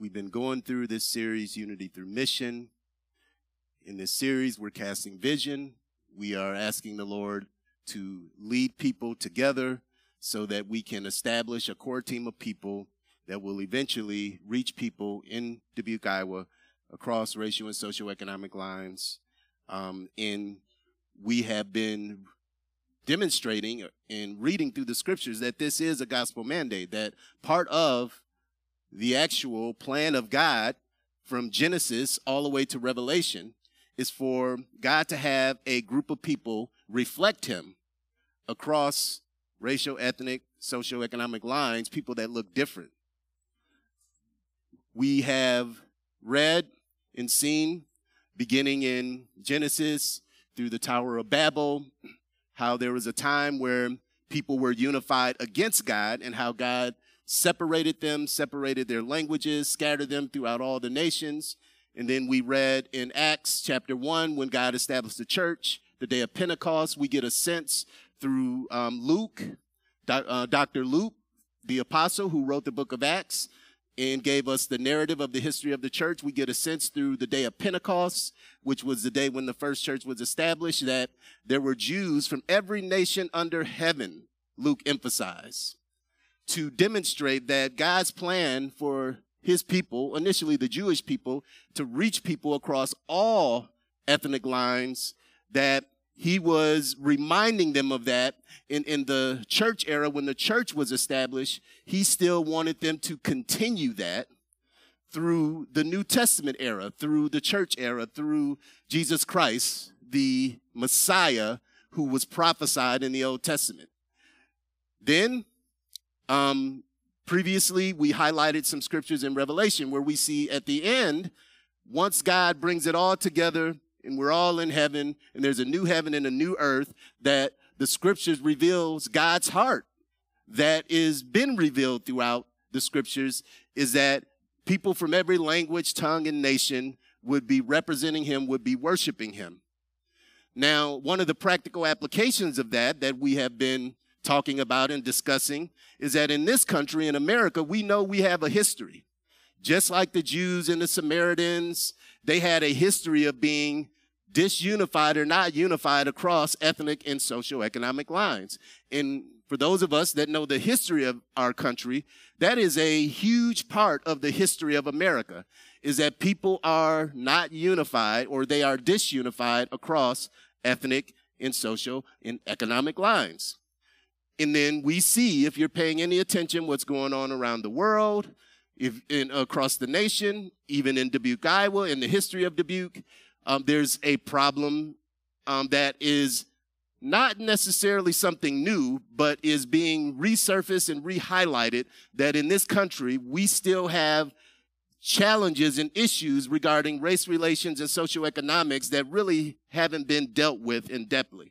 We've been going through this series, Unity Through Mission. In this series, we're casting vision. We are asking the Lord to lead people together so that we can establish a core team of people that will eventually reach people in Dubuque, Iowa, across racial and socioeconomic lines. Um, and we have been demonstrating and reading through the scriptures that this is a gospel mandate, that part of the actual plan of God from Genesis all the way to Revelation is for God to have a group of people reflect him across racial, ethnic, socioeconomic lines, people that look different. We have read and seen, beginning in Genesis through the Tower of Babel, how there was a time where people were unified against God and how God separated them, separated their languages, scattered them throughout all the nations. And then we read in Acts chapter 1 when God established the church, the day of Pentecost, we get a sense through um, Luke, uh, Dr. Luke, the apostle who wrote the book of Acts and gave us the narrative of the history of the church. We get a sense through the day of Pentecost, which was the day when the first church was established, that there were Jews from every nation under heaven, Luke emphasized, to demonstrate that God's plan for his people, initially the Jewish people, to reach people across all ethnic lines, that he was reminding them of that in, in the church era when the church was established. He still wanted them to continue that through the New Testament era, through the church era, through Jesus Christ, the Messiah who was prophesied in the Old Testament. Then, um, previously, we highlighted some scriptures in Revelation where we see at the end, once God brings it all together and we're all in heaven and there's a new heaven and a new earth that the scriptures reveals God's heart that is been revealed throughout the scriptures is that people from every language, tongue, and nation would be representing him, would be worshiping him. Now, one of the practical applications of that that we have been talking about and discussing is that in this country, in America, we know we have a history. Just like the Jews and the Samaritans, they had a history of being disunified or not unified across ethnic and socioeconomic lines. And for those of us that know the history of our country, that is a huge part of the history of America is that people are not unified or they are disunified across ethnic and social and economic lines. And then we see, if you're paying any attention, what's going on around the world, if in, across the nation, even in Dubuque, Iowa, in the history of Dubuque, um, there's a problem um, that is not necessarily something new, but is being resurfaced and re-highlighted that in this country, we still have challenges and issues regarding race relations and socioeconomics that really haven't been dealt with in depthly.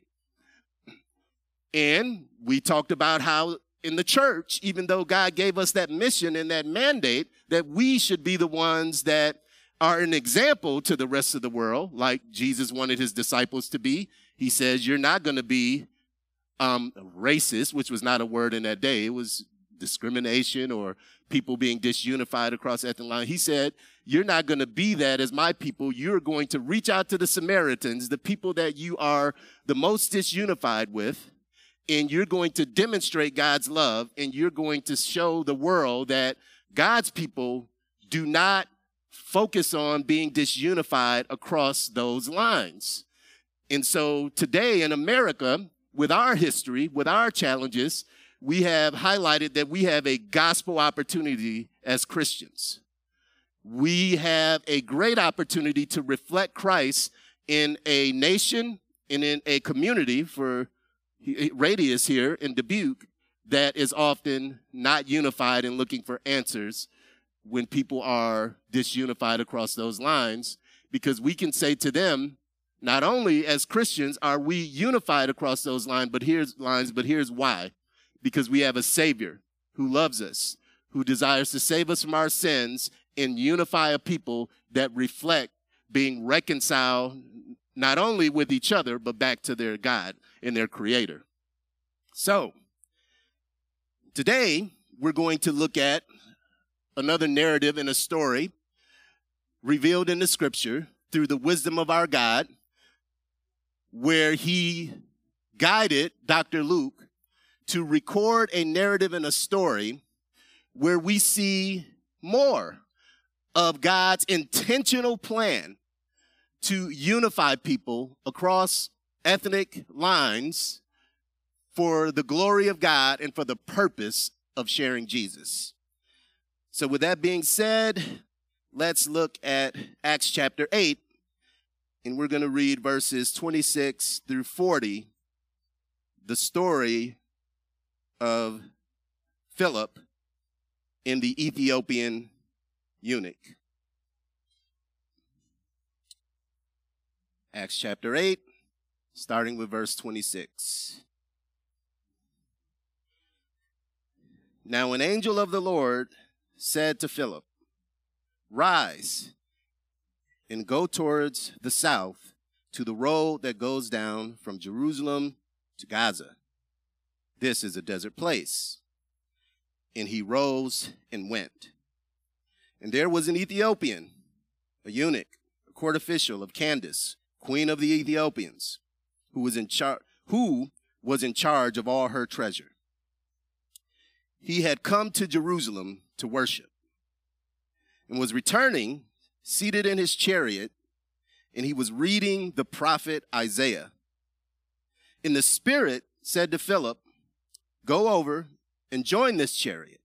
And we talked about how in the church, even though God gave us that mission and that mandate, that we should be the ones that are an example to the rest of the world, like Jesus wanted his disciples to be. He says, You're not going to be um, racist, which was not a word in that day. It was discrimination or people being disunified across ethnic lines. He said, You're not going to be that as my people. You're going to reach out to the Samaritans, the people that you are the most disunified with, and you're going to demonstrate God's love, and you're going to show the world that God's people do not focus on being disunified across those lines. And so today in America, with our history, with our challenges, we have highlighted that we have a gospel opportunity as Christians. We have a great opportunity to reflect Christ in a nation and in a community for radius here in Dubuque that is often not unified in looking for answers when people are disunified across those lines because we can say to them, not only as Christians are we unified across those lines, but here's lines, but here's why. Because we have a Savior who loves us, who desires to save us from our sins and unify a people that reflect being reconciled not only with each other, but back to their God and their Creator. So, today we're going to look at another narrative and a story revealed in the scripture through the wisdom of our God, where he guided Dr. Luke to record a narrative and a story where we see more of God's intentional plan to unify people across ethnic lines for the glory of God and for the purpose of sharing Jesus. So, with that being said, let's look at Acts chapter 8, and we're going to read verses 26 through 40, the story of Philip in the Ethiopian eunuch. Acts chapter 8, starting with verse 26. Now, an angel of the Lord said to Philip, Rise and go towards the south to the road that goes down from Jerusalem to Gaza. This is a desert place. And he rose and went. And there was an Ethiopian, a eunuch, a court official of Candace, queen of the Ethiopians, who was in charge who was in charge of all her treasure. He had come to Jerusalem to worship and was returning, seated in his chariot, and he was reading the prophet Isaiah. In the Spirit said to Philip, Go over and join this chariot.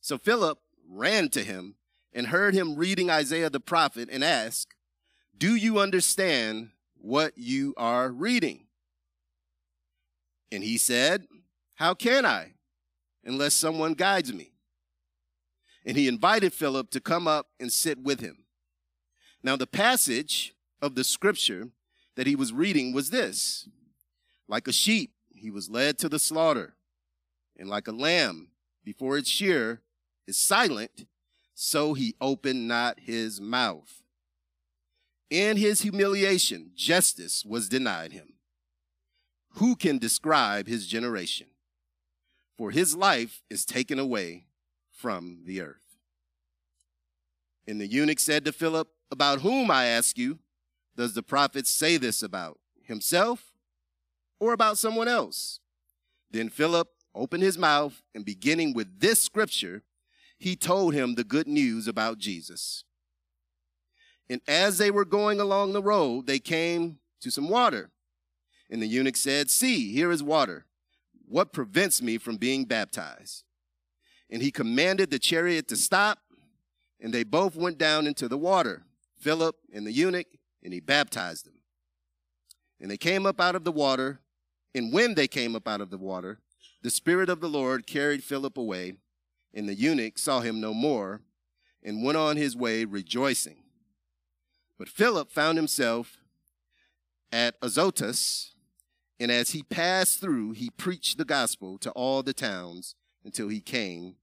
So Philip ran to him and heard him reading Isaiah the prophet and asked, Do you understand what you are reading? And he said, How can I, unless someone guides me? And he invited Philip to come up and sit with him. Now, the passage of the scripture that he was reading was this Like a sheep, he was led to the slaughter, and like a lamb before its shear is silent, so he opened not his mouth. In his humiliation, justice was denied him. Who can describe his generation? For his life is taken away from the earth. And the eunuch said to Philip, About whom, I ask you, does the prophet say this about? Himself or about someone else? Then Philip opened his mouth and beginning with this scripture, he told him the good news about Jesus. And as they were going along the road, they came to some water. And the eunuch said, See, here is water. What prevents me from being baptized? And he commanded the chariot to stop, and they both went down into the water, Philip and the eunuch, and he baptized them. And they came up out of the water, and when they came up out of the water, the Spirit of the Lord carried Philip away, and the eunuch saw him no more, and went on his way rejoicing. But Philip found himself at Azotus, and as he passed through, he preached the gospel to all the towns until he came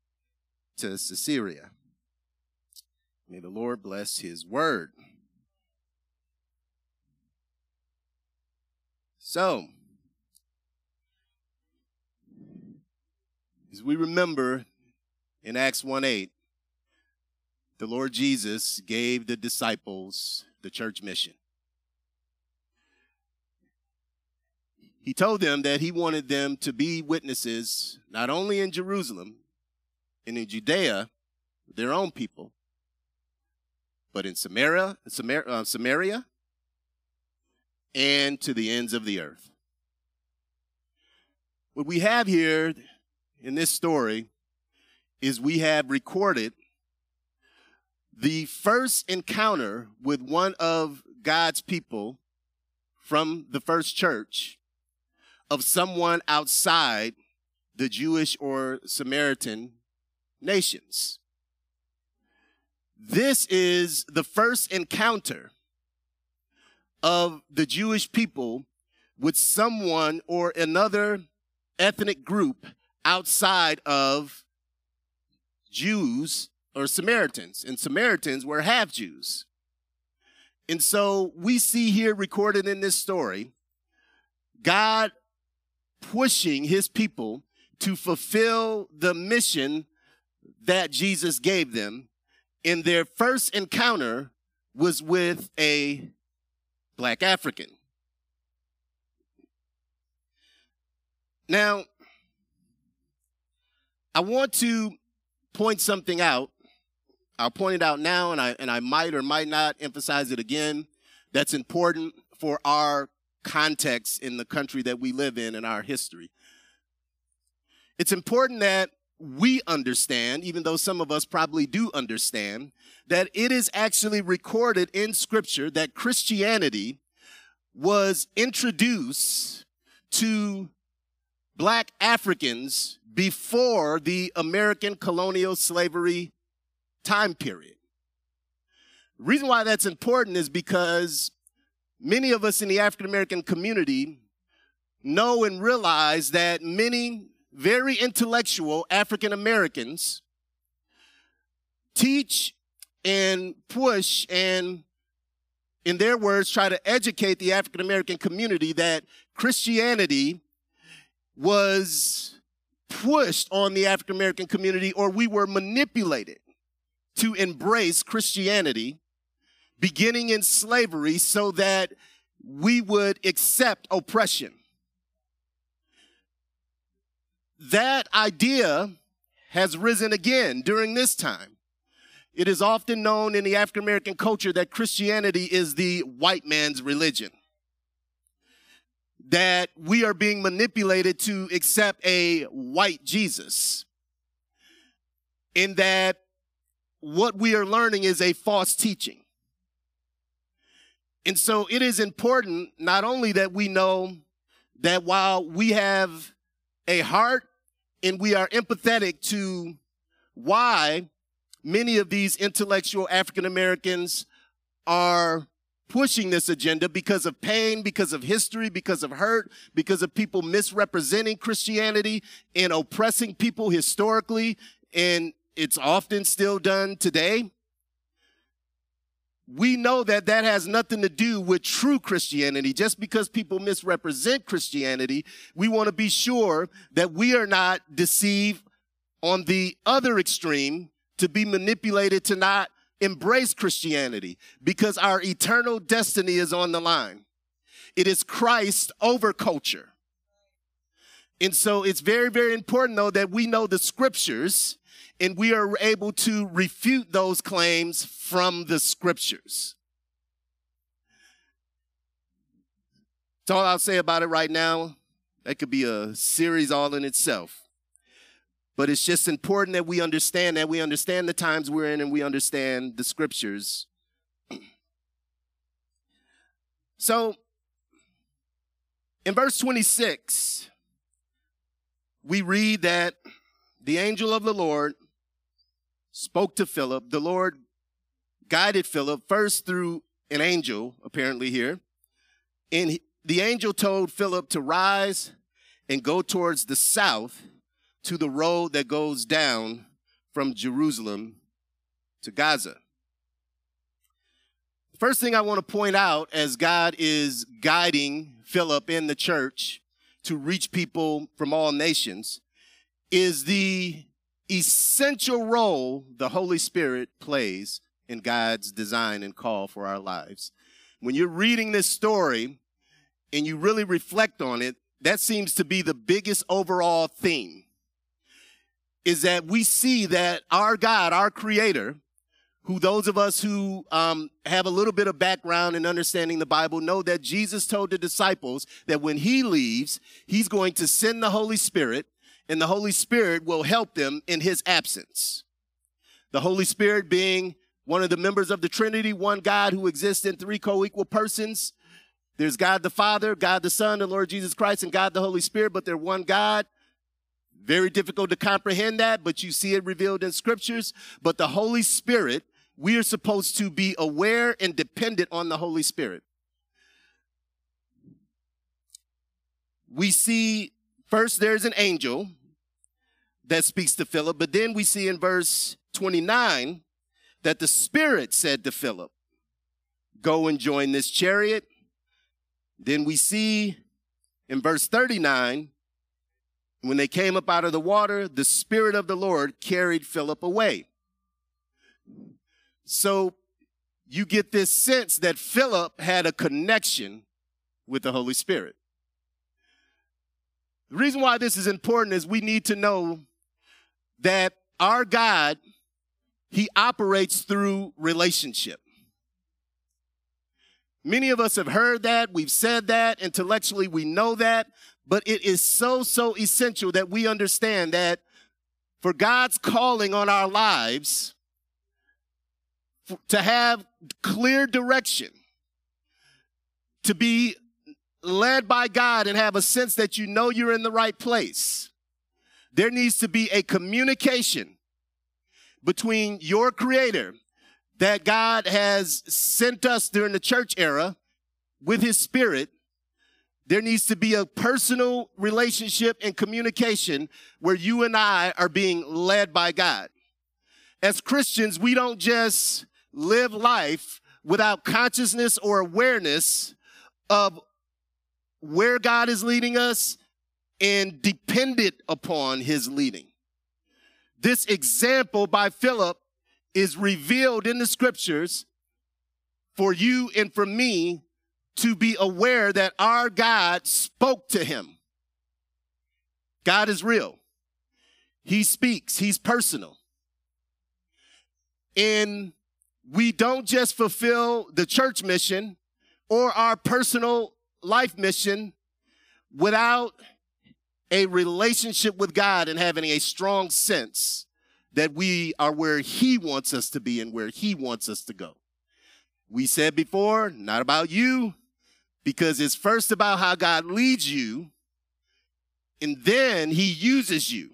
to Caesarea. May the Lord bless his word. So, as we remember in Acts 1 8, the Lord Jesus gave the disciples the church mission. He told them that he wanted them to be witnesses not only in Jerusalem and in Judea, their own people, but in Samaria, Samaria, uh, Samaria and to the ends of the earth. What we have here in this story is we have recorded the first encounter with one of God's people from the first church of someone outside the Jewish or Samaritan nations. This is the first encounter of the Jewish people with someone or another ethnic group outside of Jews or Samaritans. And Samaritans were half Jews. And so we see here recorded in this story God pushing his people to fulfill the mission that Jesus gave them in their first encounter was with a black African. Now, I want to point something out. I'll point it out now, and I, and I might or might not emphasize it again. That's important for our context in the country that we live in and our history. It's important that we understand, even though some of us probably do understand, that it is actually recorded in Scripture that Christianity was introduced to black Africans before the American colonial slavery time period. Reason why that's important is because many of us in the African American community know and realize that many very intellectual African Americans teach and push and in their words try to educate the African American community that Christianity was pushed on the African American community or we were manipulated to embrace Christianity beginning in slavery so that we would accept oppression that idea has risen again during this time. It is often known in the African American culture that Christianity is the white man's religion. That we are being manipulated to accept a white Jesus. In that what we are learning is a false teaching. And so it is important not only that we know that while we have a heart and we are empathetic to why many of these intellectual African Americans are pushing this agenda because of pain, because of history, because of hurt, because of people misrepresenting Christianity and oppressing people historically. And it's often still done today we know that that has nothing to do with true Christianity. Just because people misrepresent Christianity, we want to be sure that we are not deceived on the other extreme to be manipulated to not embrace Christianity because our eternal destiny is on the line. It is Christ over culture. And so it's very, very important though that we know the scriptures and we are able to refute those claims from the scriptures. That's all I'll say about it right now. That could be a series all in itself. But it's just important that we understand that we understand the times we're in and we understand the scriptures. so, in verse 26, we read that the angel of the Lord spoke to Philip. The Lord guided Philip first through an angel, apparently here. And the angel told Philip to rise and go towards the south to the road that goes down from Jerusalem to Gaza. First thing I want to point out as God is guiding Philip in the church to reach people from all nations is the essential role the Holy Spirit plays in God's design and call for our lives. When you're reading this story and you really reflect on it, that seems to be the biggest overall theme is that we see that our God, our creator, who those of us who um, have a little bit of background in understanding the Bible know that Jesus told the disciples that when he leaves, he's going to send the Holy Spirit and the Holy Spirit will help them in his absence. The Holy Spirit being one of the members of the Trinity, one God who exists in three co-equal persons. There's God the Father, God the Son, the Lord Jesus Christ, and God the Holy Spirit, but they're one God. Very difficult to comprehend that, but you see it revealed in scriptures. But the Holy Spirit, we are supposed to be aware and dependent on the Holy Spirit. We see first there's an angel that speaks to Philip. But then we see in verse 29 that the Spirit said to Philip, Go and join this chariot. Then we see in verse 39, when they came up out of the water, the Spirit of the Lord carried Philip away. So you get this sense that Philip had a connection with the Holy Spirit. The reason why this is important is we need to know that our God, He operates through relationship. Many of us have heard that, we've said that, intellectually we know that, but it is so, so essential that we understand that for God's calling on our lives, to have clear direction, to be led by God and have a sense that you know you're in the right place, there needs to be a communication between your creator that God has sent us during the church era with his spirit. There needs to be a personal relationship and communication where you and I are being led by God. As Christians, we don't just live life without consciousness or awareness of where God is leading us and depended upon his leading. This example by Philip is revealed in the scriptures for you and for me to be aware that our God spoke to him. God is real. He speaks. He's personal. And we don't just fulfill the church mission or our personal life mission without a relationship with God and having a strong sense that we are where He wants us to be and where He wants us to go. We said before, not about you, because it's first about how God leads you, and then He uses you.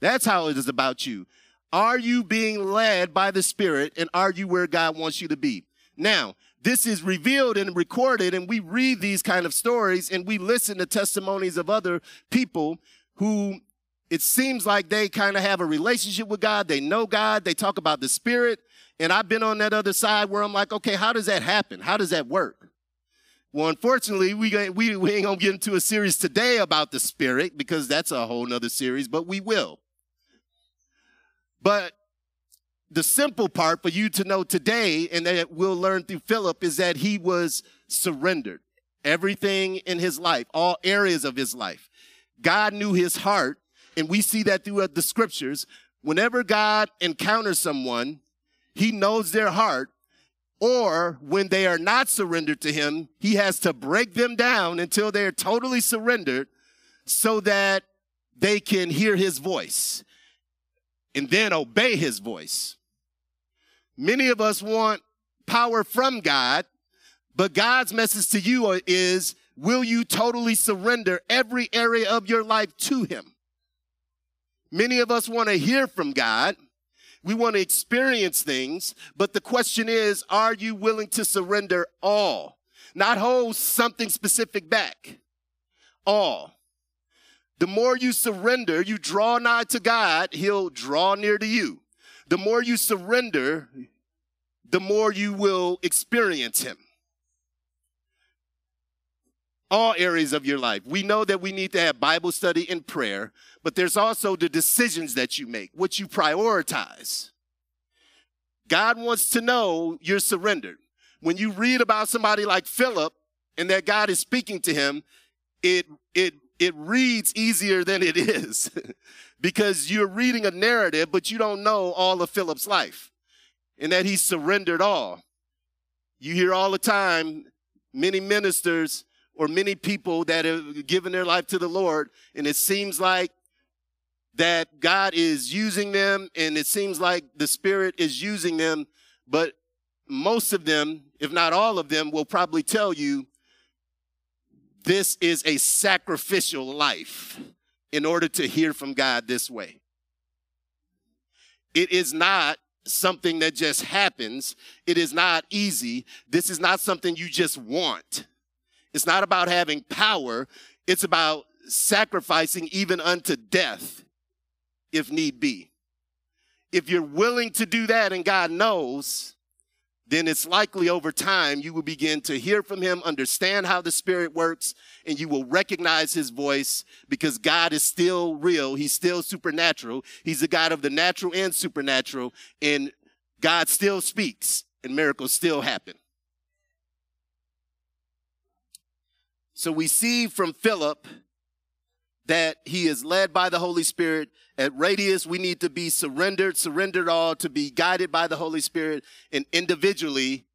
That's how it is about you. Are you being led by the Spirit and are you where God wants you to be? Now, this is revealed and recorded, and we read these kind of stories and we listen to testimonies of other people who it seems like they kind of have a relationship with God. They know God. They talk about the Spirit. And I've been on that other side where I'm like, okay, how does that happen? How does that work? Well, unfortunately, we, we, we ain't gonna get into a series today about the Spirit because that's a whole nother series, but we will. But the simple part for you to know today, and that we'll learn through Philip, is that he was surrendered. Everything in his life, all areas of his life. God knew his heart, and we see that throughout the scriptures. Whenever God encounters someone, he knows their heart, or when they are not surrendered to him, he has to break them down until they are totally surrendered so that they can hear his voice and then obey his voice. Many of us want power from God, but God's message to you is, will you totally surrender every area of your life to him? Many of us want to hear from God. We want to experience things, but the question is, are you willing to surrender all? Not hold something specific back. All. The more you surrender, you draw nigh to God, He'll draw near to you. The more you surrender, the more you will experience Him. All areas of your life. We know that we need to have Bible study and prayer, but there's also the decisions that you make, what you prioritize. God wants to know you're surrendered. When you read about somebody like Philip and that God is speaking to him, it, it it reads easier than it is because you're reading a narrative, but you don't know all of Philip's life and that he surrendered all. You hear all the time many ministers or many people that have given their life to the Lord, and it seems like that God is using them and it seems like the Spirit is using them, but most of them, if not all of them, will probably tell you this is a sacrificial life in order to hear from God this way. It is not something that just happens. It is not easy. This is not something you just want. It's not about having power. It's about sacrificing even unto death if need be. If you're willing to do that and God knows, then it's likely over time you will begin to hear from him, understand how the spirit works, and you will recognize his voice because God is still real. He's still supernatural. He's the God of the natural and supernatural. And God still speaks and miracles still happen. So we see from Philip that he is led by the Holy Spirit. At Radius, we need to be surrendered, surrendered all to be guided by the Holy Spirit. And individually,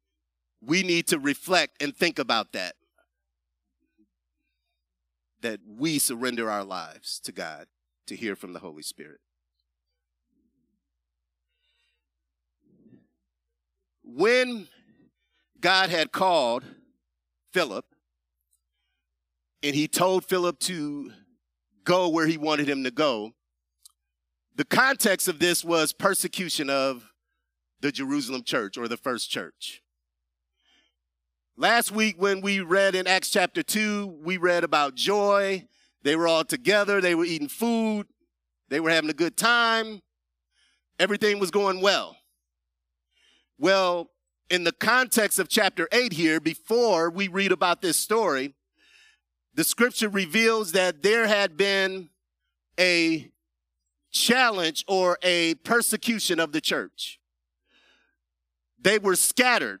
we need to reflect and think about that. That we surrender our lives to God to hear from the Holy Spirit. When God had called Philip, and he told Philip to go where he wanted him to go. The context of this was persecution of the Jerusalem church or the first church. Last week, when we read in Acts chapter 2, we read about joy. They were all together, they were eating food, they were having a good time, everything was going well. Well, in the context of chapter 8 here, before we read about this story, the scripture reveals that there had been a challenge or a persecution of the church. They were scattered.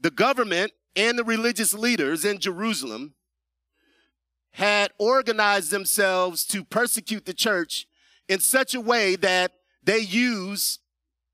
The government and the religious leaders in Jerusalem had organized themselves to persecute the church in such a way that they use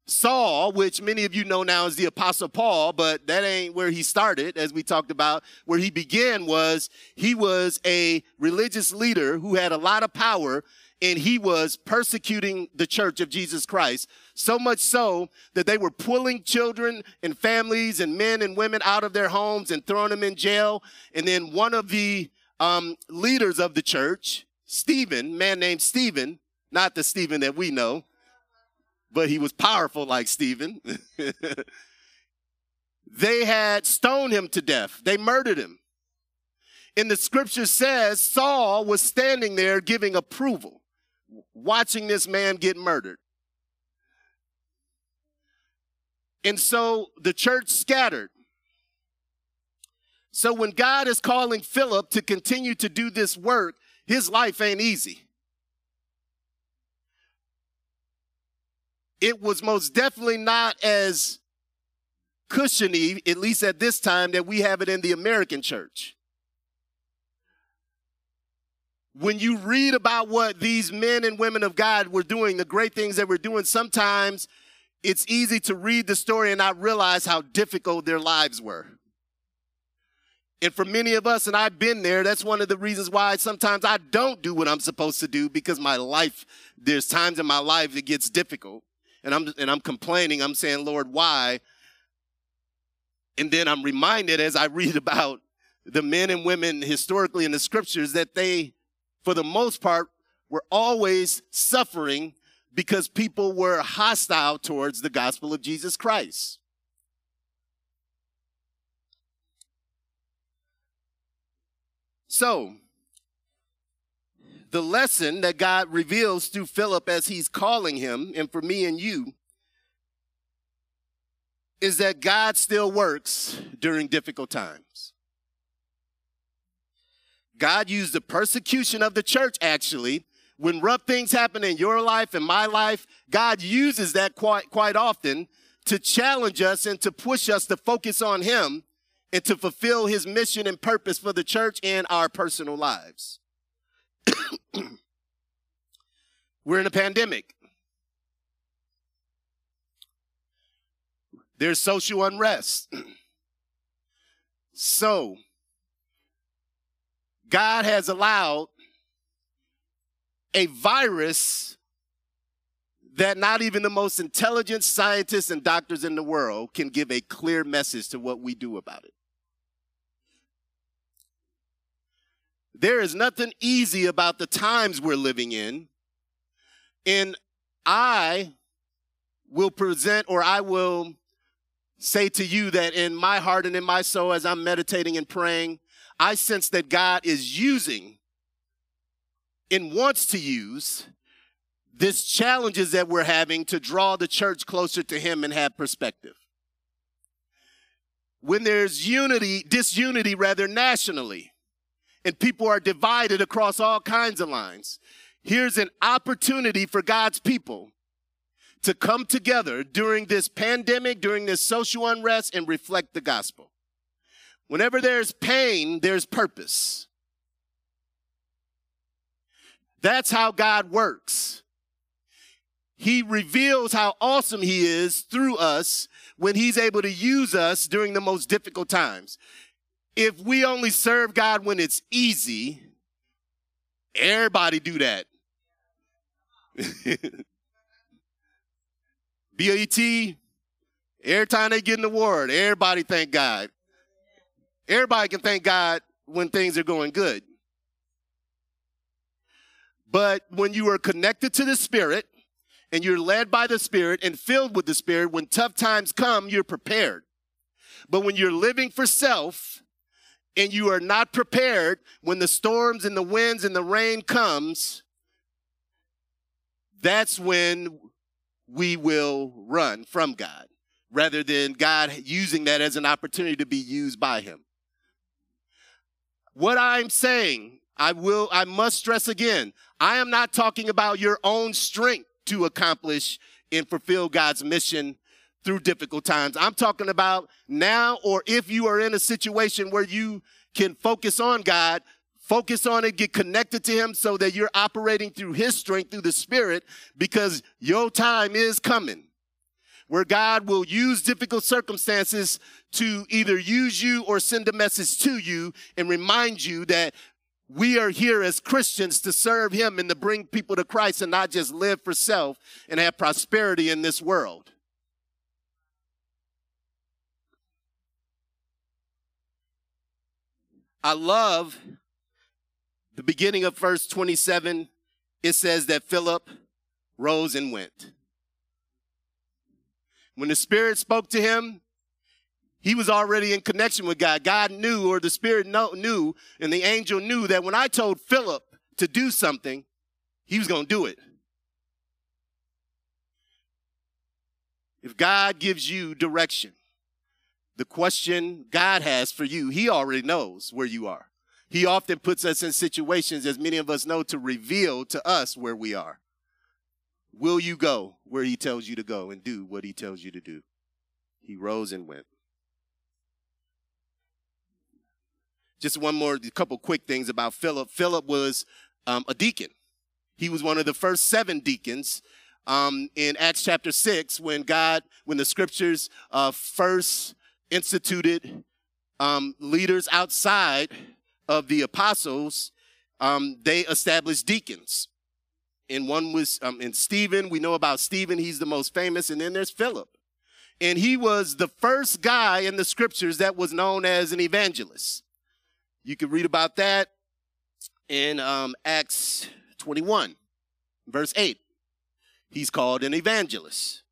Saul, which many of you know now as the Apostle Paul, but that ain't where he started, as we talked about. Where he began was he was a religious leader who had a lot of power and he was persecuting the church of Jesus Christ. So much so that they were pulling children and families and men and women out of their homes and throwing them in jail. And then one of the um, leaders of the church, Stephen, man named Stephen, not the Stephen that we know, but he was powerful like Stephen. they had stoned him to death, they murdered him. And the scripture says Saul was standing there giving approval, watching this man get murdered. And so the church scattered. So when God is calling Philip to continue to do this work, his life ain't easy. It was most definitely not as cushiony, at least at this time, that we have it in the American church. When you read about what these men and women of God were doing, the great things they were doing, sometimes it's easy to read the story and not realize how difficult their lives were. And for many of us, and I've been there, that's one of the reasons why sometimes I don't do what I'm supposed to do because my life, there's times in my life it gets difficult and I'm and I'm complaining. I'm saying, Lord, why? And then I'm reminded as I read about the men and women historically in the scriptures that they, for the most part, were always suffering because people were hostile towards the gospel of Jesus Christ. So, the lesson that God reveals through Philip as he's calling him, and for me and you, is that God still works during difficult times. God used the persecution of the church actually. When rough things happen in your life and my life, God uses that quite, quite often to challenge us and to push us to focus on Him and to fulfill His mission and purpose for the church and our personal lives. We're in a pandemic. There's social unrest. so, God has allowed a virus that not even the most intelligent scientists and doctors in the world can give a clear message to what we do about it. There is nothing easy about the times we're living in. And I will present or I will say to you that in my heart and in my soul, as I'm meditating and praying, I sense that God is using and wants to use this challenges that we're having to draw the church closer to Him and have perspective. When there's unity, disunity rather nationally, and people are divided across all kinds of lines. Here's an opportunity for God's people to come together during this pandemic, during this social unrest, and reflect the gospel. Whenever there's pain, there's purpose. That's how God works. He reveals how awesome He is through us when He's able to use us during the most difficult times. If we only serve God when it's easy, everybody do that. BET, every time they get an award, everybody thank God. Everybody can thank God when things are going good. But when you are connected to the Spirit and you're led by the Spirit and filled with the Spirit, when tough times come, you're prepared. But when you're living for self and you are not prepared when the storms and the winds and the rain comes, that's when we will run from God rather than God using that as an opportunity to be used by him. What I'm saying, I will I must stress again, I am not talking about your own strength to accomplish and fulfill God's mission through difficult times. I'm talking about now or if you are in a situation where you can focus on God, focus on it, get connected to Him so that you're operating through His strength, through the Spirit, because your time is coming where God will use difficult circumstances to either use you or send a message to you and remind you that we are here as Christians to serve Him and to bring people to Christ and not just live for self and have prosperity in this world. I love the beginning of verse 27. It says that Philip rose and went. When the Spirit spoke to him, he was already in connection with God. God knew, or the Spirit knew, and the angel knew that when I told Philip to do something, he was going to do it. If God gives you direction, the question God has for you, He already knows where you are. He often puts us in situations, as many of us know, to reveal to us where we are. Will you go where he tells you to go and do what he tells you to do? He rose and went. Just one more, a couple quick things about Philip. Philip was um, a deacon. He was one of the first seven deacons um, in Acts chapter six when God, when the scriptures uh, first instituted um, leaders outside of the apostles, um, they established deacons and one was um, and Stephen. We know about Stephen; he's the most famous. And then there's Philip, and he was the first guy in the scriptures that was known as an evangelist. You can read about that in um, Acts 21, verse 8. He's called an evangelist.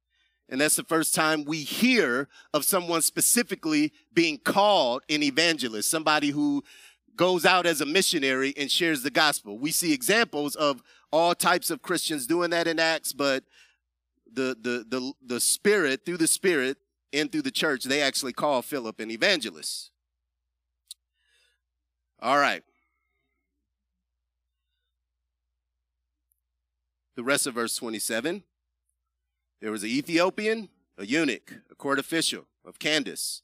And that's the first time we hear of someone specifically being called an evangelist, somebody who goes out as a missionary and shares the gospel. We see examples of all types of Christians doing that in Acts, but the, the, the, the Spirit, through the Spirit and through the church, they actually call Philip an evangelist. All right. The rest of verse 27. There was an Ethiopian, a eunuch, a court official of Candace,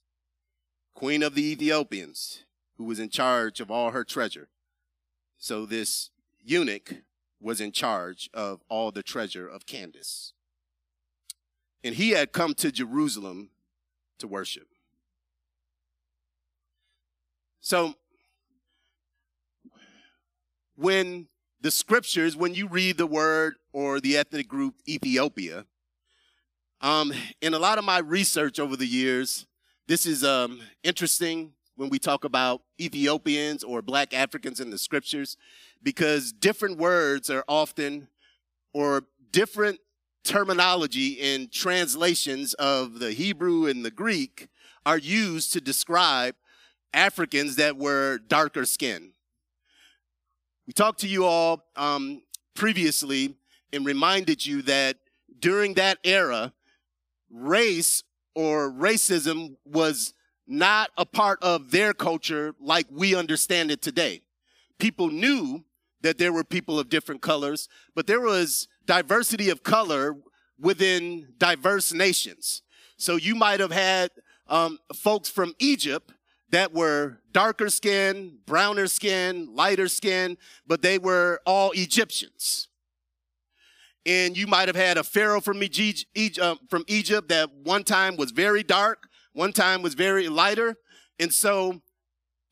queen of the Ethiopians, who was in charge of all her treasure. So this eunuch was in charge of all the treasure of Candace. And he had come to Jerusalem to worship. So, when the scriptures, when you read the word or the ethnic group Ethiopia, um, in a lot of my research over the years, this is um, interesting when we talk about Ethiopians or black Africans in the scriptures because different words are often or different terminology in translations of the Hebrew and the Greek are used to describe Africans that were darker skinned. We talked to you all um, previously and reminded you that during that era, race or racism was not a part of their culture like we understand it today. People knew that there were people of different colors, but there was diversity of color within diverse nations. So you might have had um, folks from Egypt that were darker skin, browner skin, lighter skin, but they were all Egyptians. And you might have had a pharaoh from Egypt, uh, from Egypt that one time was very dark, one time was very lighter. And so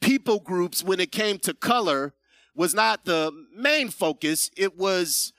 people groups, when it came to color, was not the main focus. It was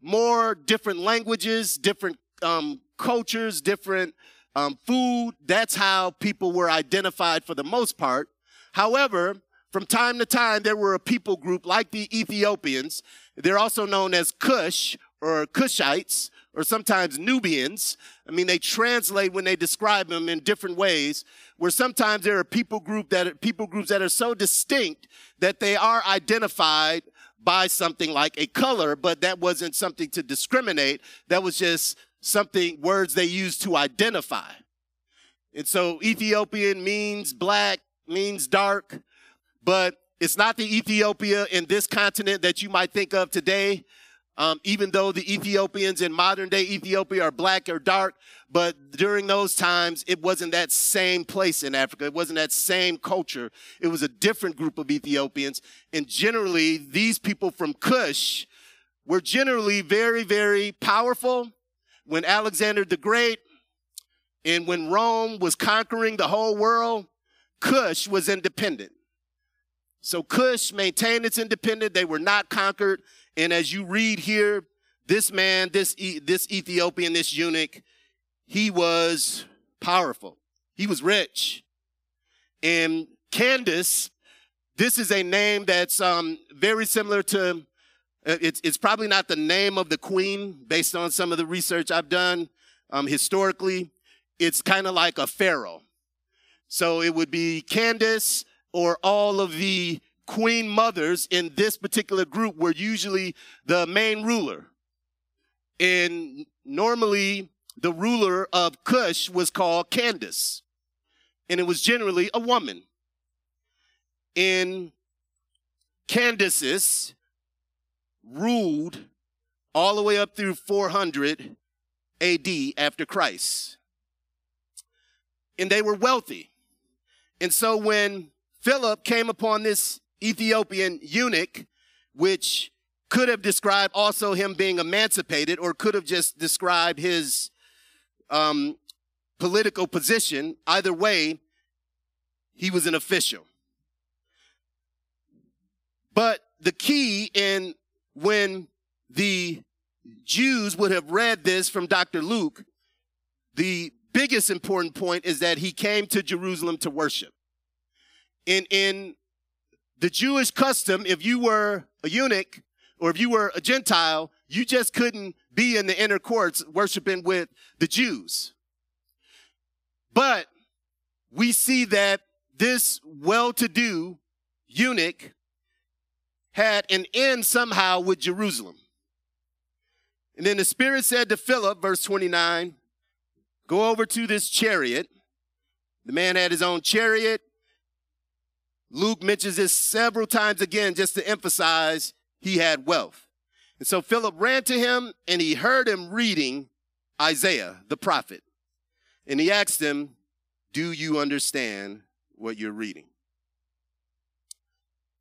more different languages, different um, cultures, different um, food. That's how people were identified for the most part. However, from time to time, there were a people group like the Ethiopians. They're also known as Cush or Cushites or sometimes Nubians. I mean, they translate when they describe them in different ways. Where sometimes there are people group that are, people groups that are so distinct that they are identified by something like a color, but that wasn't something to discriminate. That was just something, words they used to identify. And so Ethiopian means black, means dark, but it's not the Ethiopia in this continent that you might think of today. Um, even though the Ethiopians in modern day Ethiopia are black or dark, but during those times, it wasn't that same place in Africa. It wasn't that same culture. It was a different group of Ethiopians. And generally, these people from Cush were generally very, very powerful. When Alexander the Great and when Rome was conquering the whole world, Cush was independent. So Cush maintained its independence. They were not conquered. And as you read here, this man, this, this Ethiopian, this eunuch, he was powerful. He was rich. And Candace, this is a name that's um, very similar to, uh, it's, it's probably not the name of the queen based on some of the research I've done um, historically. It's kind of like a pharaoh. So it would be Candace or all of the queen mothers in this particular group were usually the main ruler. And normally the ruler of Cush was called Candace. And it was generally a woman. And Candaces ruled all the way up through 400 AD after Christ. And they were wealthy. And so when Philip came upon this Ethiopian eunuch, which could have described also him being emancipated or could have just described his um, political position. Either way, he was an official. But the key in when the Jews would have read this from Dr. Luke, the biggest important point is that he came to Jerusalem to worship in, in the Jewish custom, if you were a eunuch or if you were a Gentile, you just couldn't be in the inner courts worshiping with the Jews. But we see that this well-to-do eunuch had an end somehow with Jerusalem. And then the Spirit said to Philip, verse 29, go over to this chariot. The man had his own chariot. Luke mentions this several times again just to emphasize he had wealth. And so Philip ran to him and he heard him reading Isaiah, the prophet. And he asked him, Do you understand what you're reading?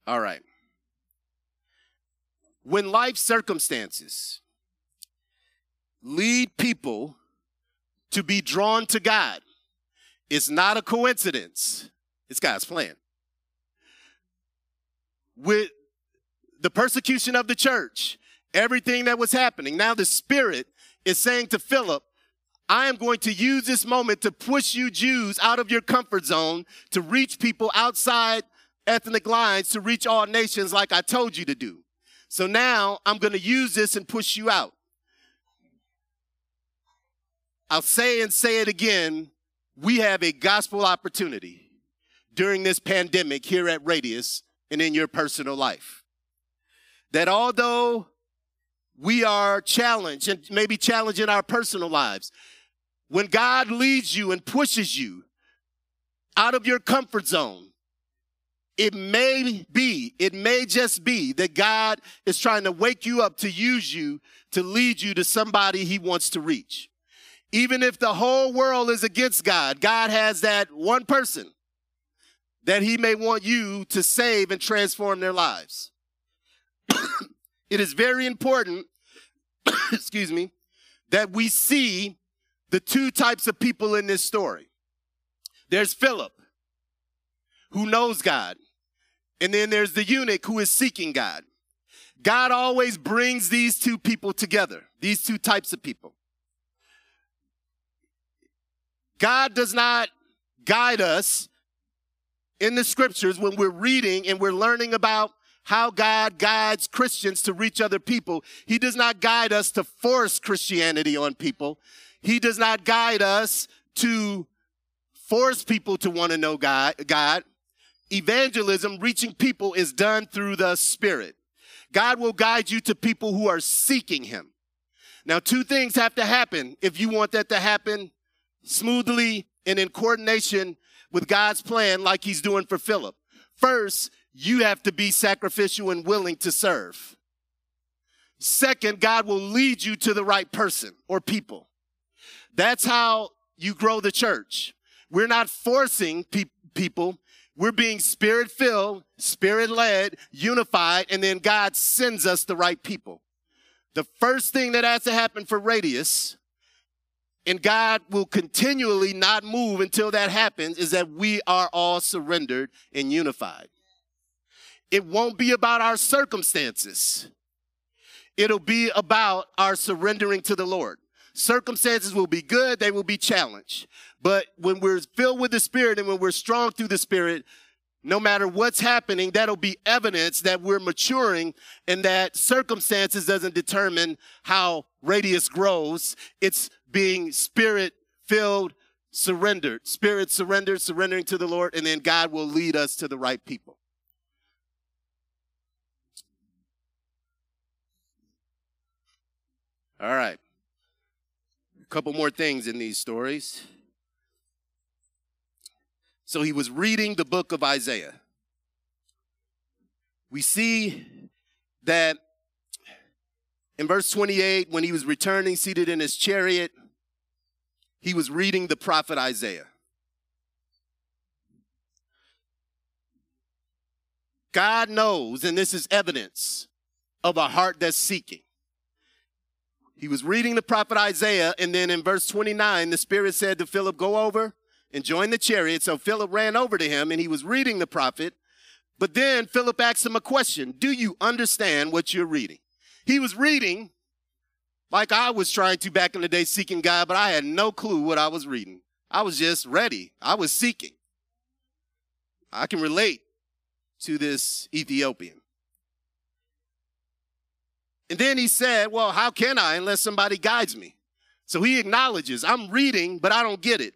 All right. When life circumstances lead people to be drawn to God, it's not a coincidence, it's God's plan with the persecution of the church, everything that was happening. Now the Spirit is saying to Philip, I am going to use this moment to push you Jews out of your comfort zone to reach people outside ethnic lines, to reach all nations like I told you to do. So now I'm going to use this and push you out. I'll say and say it again. We have a gospel opportunity during this pandemic here at Radius and in your personal life. That although we are challenged and maybe challenged in our personal lives, when God leads you and pushes you out of your comfort zone, it may be, it may just be that God is trying to wake you up to use you to lead you to somebody he wants to reach. Even if the whole world is against God, God has that one person that he may want you to save and transform their lives. it is very important, excuse me, that we see the two types of people in this story. There's Philip, who knows God, and then there's the eunuch who is seeking God. God always brings these two people together, these two types of people. God does not guide us in the scriptures when we're reading and we're learning about how God guides Christians to reach other people. He does not guide us to force Christianity on people. He does not guide us to force people to want to know God. God. Evangelism, reaching people, is done through the Spirit. God will guide you to people who are seeking Him. Now, two things have to happen if you want that to happen smoothly and in coordination with God's plan, like He's doing for Philip. First, you have to be sacrificial and willing to serve. Second, God will lead you to the right person or people. That's how you grow the church. We're not forcing pe- people. We're being spirit filled, spirit led, unified, and then God sends us the right people. The first thing that has to happen for Radius and God will continually not move until that happens, is that we are all surrendered and unified. It won't be about our circumstances. It'll be about our surrendering to the Lord. Circumstances will be good, they will be challenged. But when we're filled with the Spirit and when we're strong through the Spirit, no matter what's happening, that'll be evidence that we're maturing and that circumstances doesn't determine how radius grows. It's being spirit filled, surrendered, spirit surrendered, surrendering to the Lord, and then God will lead us to the right people. All right. A couple more things in these stories. So he was reading the book of Isaiah. We see that in verse 28, when he was returning seated in his chariot, he was reading the prophet Isaiah. God knows, and this is evidence of a heart that's seeking. He was reading the prophet Isaiah, and then in verse 29, the Spirit said to Philip, Go over and join the chariot. So Philip ran over to him and he was reading the prophet. But then Philip asked him a question Do you understand what you're reading? He was reading like I was trying to back in the day seeking God, but I had no clue what I was reading. I was just ready, I was seeking. I can relate to this Ethiopian. And then he said, Well, how can I unless somebody guides me? So he acknowledges, I'm reading, but I don't get it.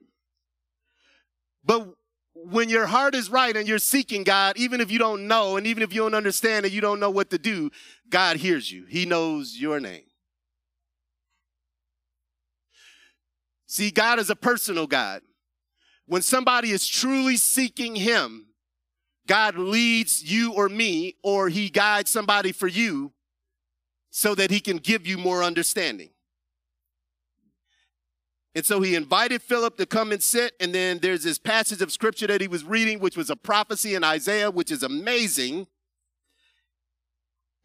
But when your heart is right and you're seeking God, even if you don't know, and even if you don't understand and you don't know what to do, God hears you. He knows your name. See, God is a personal God. When somebody is truly seeking Him, God leads you or me, or He guides somebody for you so that He can give you more understanding. And so he invited Philip to come and sit. And then there's this passage of scripture that he was reading, which was a prophecy in Isaiah, which is amazing.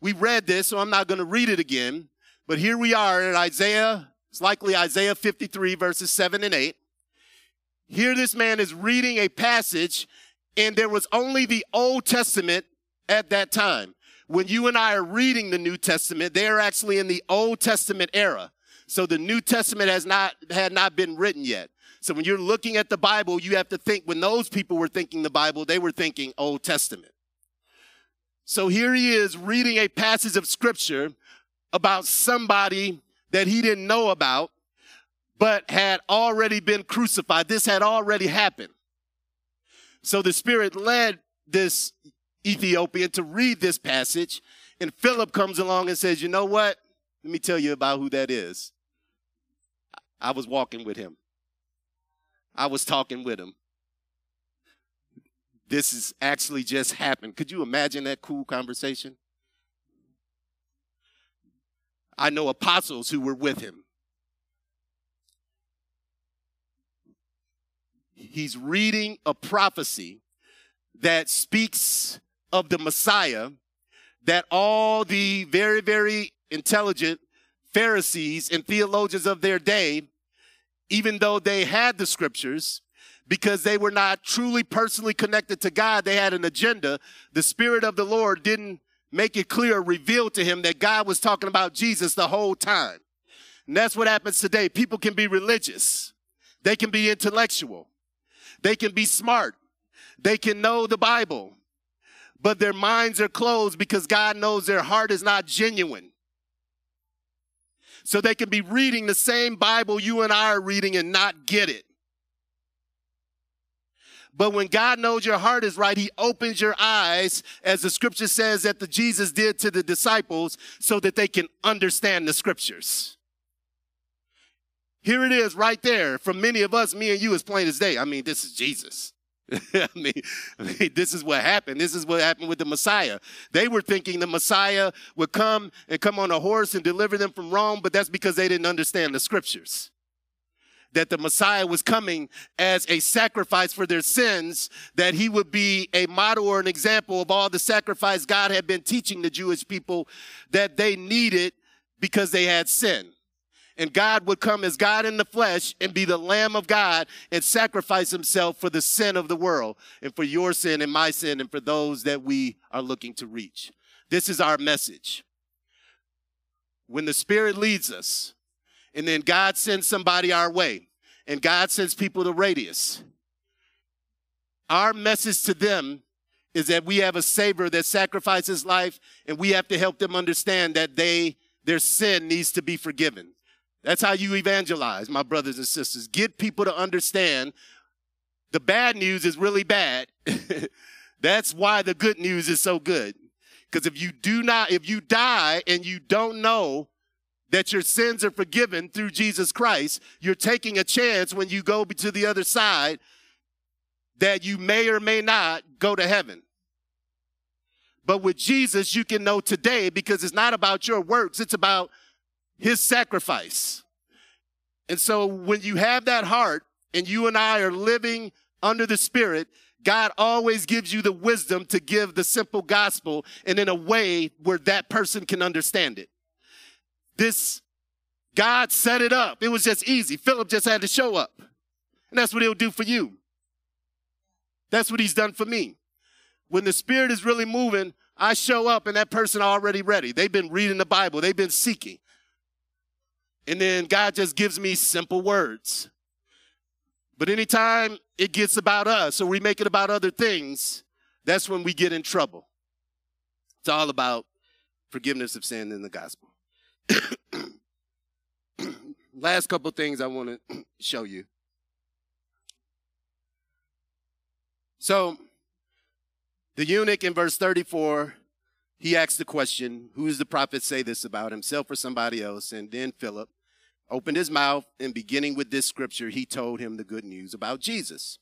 We read this, so I'm not going to read it again. But here we are in Isaiah, it's likely Isaiah 53, verses 7 and 8. Here this man is reading a passage, and there was only the Old Testament at that time. When you and I are reading the New Testament, they are actually in the Old Testament era. So the New Testament has not had not been written yet. So when you're looking at the Bible, you have to think when those people were thinking the Bible, they were thinking Old Testament. So here he is reading a passage of scripture about somebody that he didn't know about, but had already been crucified. This had already happened. So the Spirit led this Ethiopian to read this passage, and Philip comes along and says, You know what? Let me tell you about who that is. I was walking with him. I was talking with him. This is actually just happened. Could you imagine that cool conversation? I know apostles who were with him. he's reading a prophecy that speaks of the Messiah that all the very, very intelligent Pharisees and theologians of their day, even though they had the scriptures, because they were not truly personally connected to God, they had an agenda. The Spirit of the Lord didn't make it clear, reveal to him that God was talking about Jesus the whole time. And that's what happens today. People can be religious. They can be intellectual. They can be smart. They can know the Bible, but their minds are closed because God knows their heart is not genuine. So they can be reading the same Bible you and I are reading and not get it. But when God knows your heart is right, He opens your eyes, as the scripture says that the Jesus did to the disciples, so that they can understand the scriptures. Here it is right there. For many of us, me and you, as plain as day. I mean, this is Jesus. I, mean, I mean, this is what happened. This is what happened with the Messiah. They were thinking the Messiah would come and come on a horse and deliver them from Rome, but that's because they didn't understand the scriptures. That the Messiah was coming as a sacrifice for their sins, that he would be a model or an example of all the sacrifice God had been teaching the Jewish people that they needed because they had sin and God would come as God in the flesh and be the Lamb of God and sacrifice himself for the sin of the world and for your sin and my sin and for those that we are looking to reach. This is our message. When the Spirit leads us, and then God sends somebody our way, and God sends people to Radius, our message to them is that we have a Savior that sacrifices life, and we have to help them understand that they their sin needs to be forgiven. That's how you evangelize, my brothers and sisters. Get people to understand the bad news is really bad. That's why the good news is so good. Because if you do not, if you die and you don't know that your sins are forgiven through Jesus Christ, you're taking a chance when you go to the other side that you may or may not go to heaven. But with Jesus, you can know today because it's not about your works, it's about his sacrifice. And so when you have that heart and you and I are living under the Spirit, God always gives you the wisdom to give the simple gospel and in a way where that person can understand it. This, God set it up. It was just easy. Philip just had to show up. And that's what he'll do for you. That's what he's done for me. When the Spirit is really moving, I show up and that person already ready. They've been reading the Bible. They've been seeking. And then God just gives me simple words. But anytime it gets about us or we make it about other things, that's when we get in trouble. It's all about forgiveness of sin in the gospel. Last couple things I want to show you. So, the eunuch in verse 34 he asked the question, Who does the prophet say this about, himself or somebody else? And then Philip opened his mouth, and beginning with this scripture, he told him the good news about Jesus.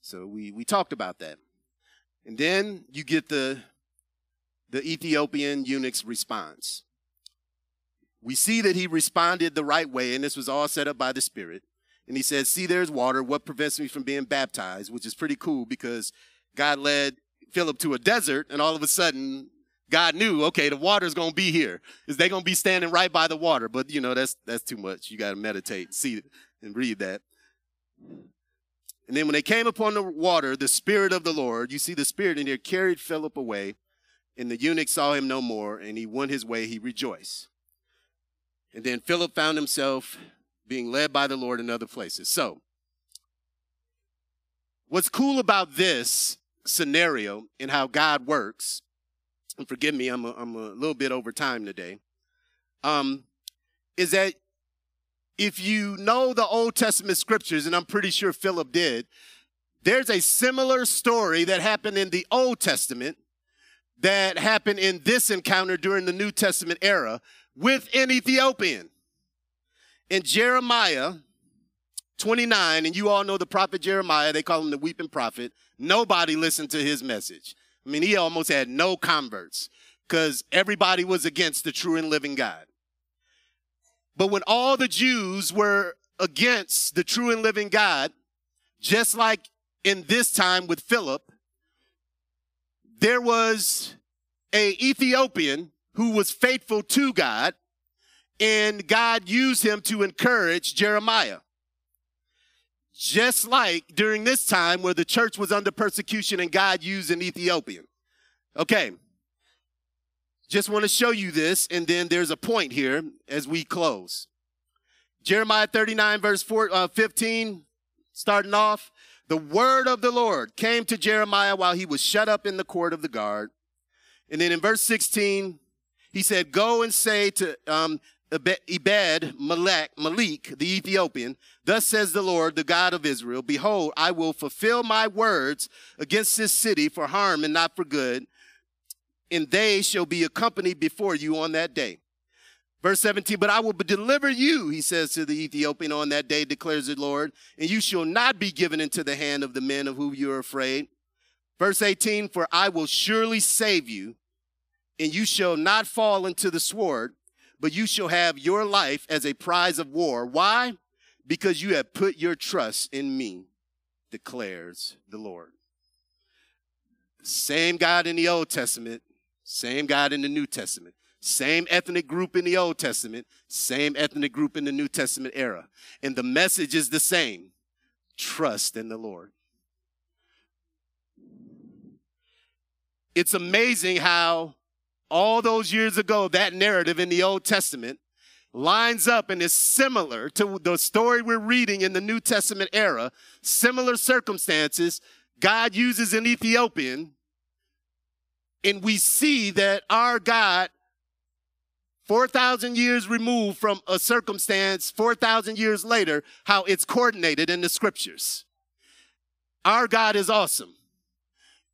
So we, we talked about that. And then you get the, the Ethiopian eunuch's response. We see that he responded the right way, and this was all set up by the Spirit. And he said, See, there's water. What prevents me from being baptized? Which is pretty cool because God led Philip to a desert, and all of a sudden, God knew, okay, the water's gonna be here. Is they gonna be standing right by the water? But you know, that's that's too much. You gotta meditate, see it, and read that. And then when they came upon the water, the Spirit of the Lord, you see the Spirit in here, carried Philip away, and the eunuch saw him no more, and he went his way, he rejoiced. And then Philip found himself being led by the Lord in other places. So, what's cool about this scenario and how God works and forgive me, I'm a, I'm a little bit over time today, um, is that if you know the Old Testament scriptures, and I'm pretty sure Philip did, there's a similar story that happened in the Old Testament that happened in this encounter during the New Testament era with an Ethiopian. In Jeremiah 29, and you all know the prophet Jeremiah, they call him the weeping prophet. Nobody listened to his message. I mean, he almost had no converts because everybody was against the true and living God. But when all the Jews were against the true and living God, Just like in this time with Philip, there was a Ethiopian who was faithful to God and God used him to encourage Jeremiah. Just like during this time where the church was under persecution and God used an Ethiopian. Okay. Just want to show you this, and then there's a point here as we close. Jeremiah 39, verse 4, uh, 15, starting off. The word of the Lord came to Jeremiah while he was shut up in the court of the guard. And then in verse 16, he said, Go and say to um, Ebed Melech, Malik, the Ethiopian, Thus says the Lord, the God of Israel, Behold, I will fulfill my words against this city for harm and not for good, and they shall be accompanied before you on that day. Verse 17, but I will deliver you, he says to the Ethiopian on that day, declares the Lord, and you shall not be given into the hand of the men of whom you are afraid. Verse 18, for I will surely save you, and you shall not fall into the sword, but you shall have your life as a prize of war. Why? Because you have put your trust in me, declares the Lord. Same God in the Old Testament, same God in the New Testament. Same ethnic group in the Old Testament, same ethnic group in the New Testament era. And the message is the same trust in the Lord. It's amazing how all those years ago, that narrative in the Old Testament lines up and is similar to the story we're reading in the New Testament era. Similar circumstances. God uses an Ethiopian, and we see that our God 4,000 years removed from a circumstance, 4,000 years later, how it's coordinated in the scriptures. Our God is awesome.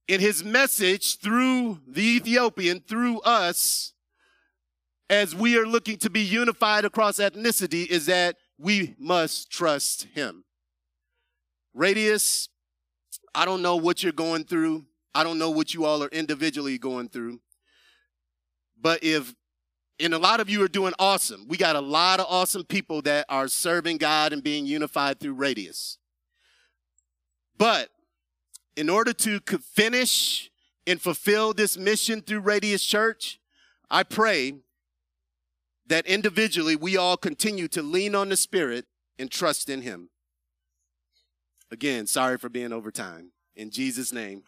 In his message through the Ethiopian, through us, as we are looking to be unified across ethnicity, is that we must trust him. Radius, I don't know what you're going through. I don't know what you all are individually going through. But if and a lot of you are doing awesome. We got a lot of awesome people that are serving God and being unified through Radius. But in order to finish and fulfill this mission through Radius Church, I pray that individually we all continue to lean on the Spirit and trust in Him. Again, sorry for being over time. In Jesus' name.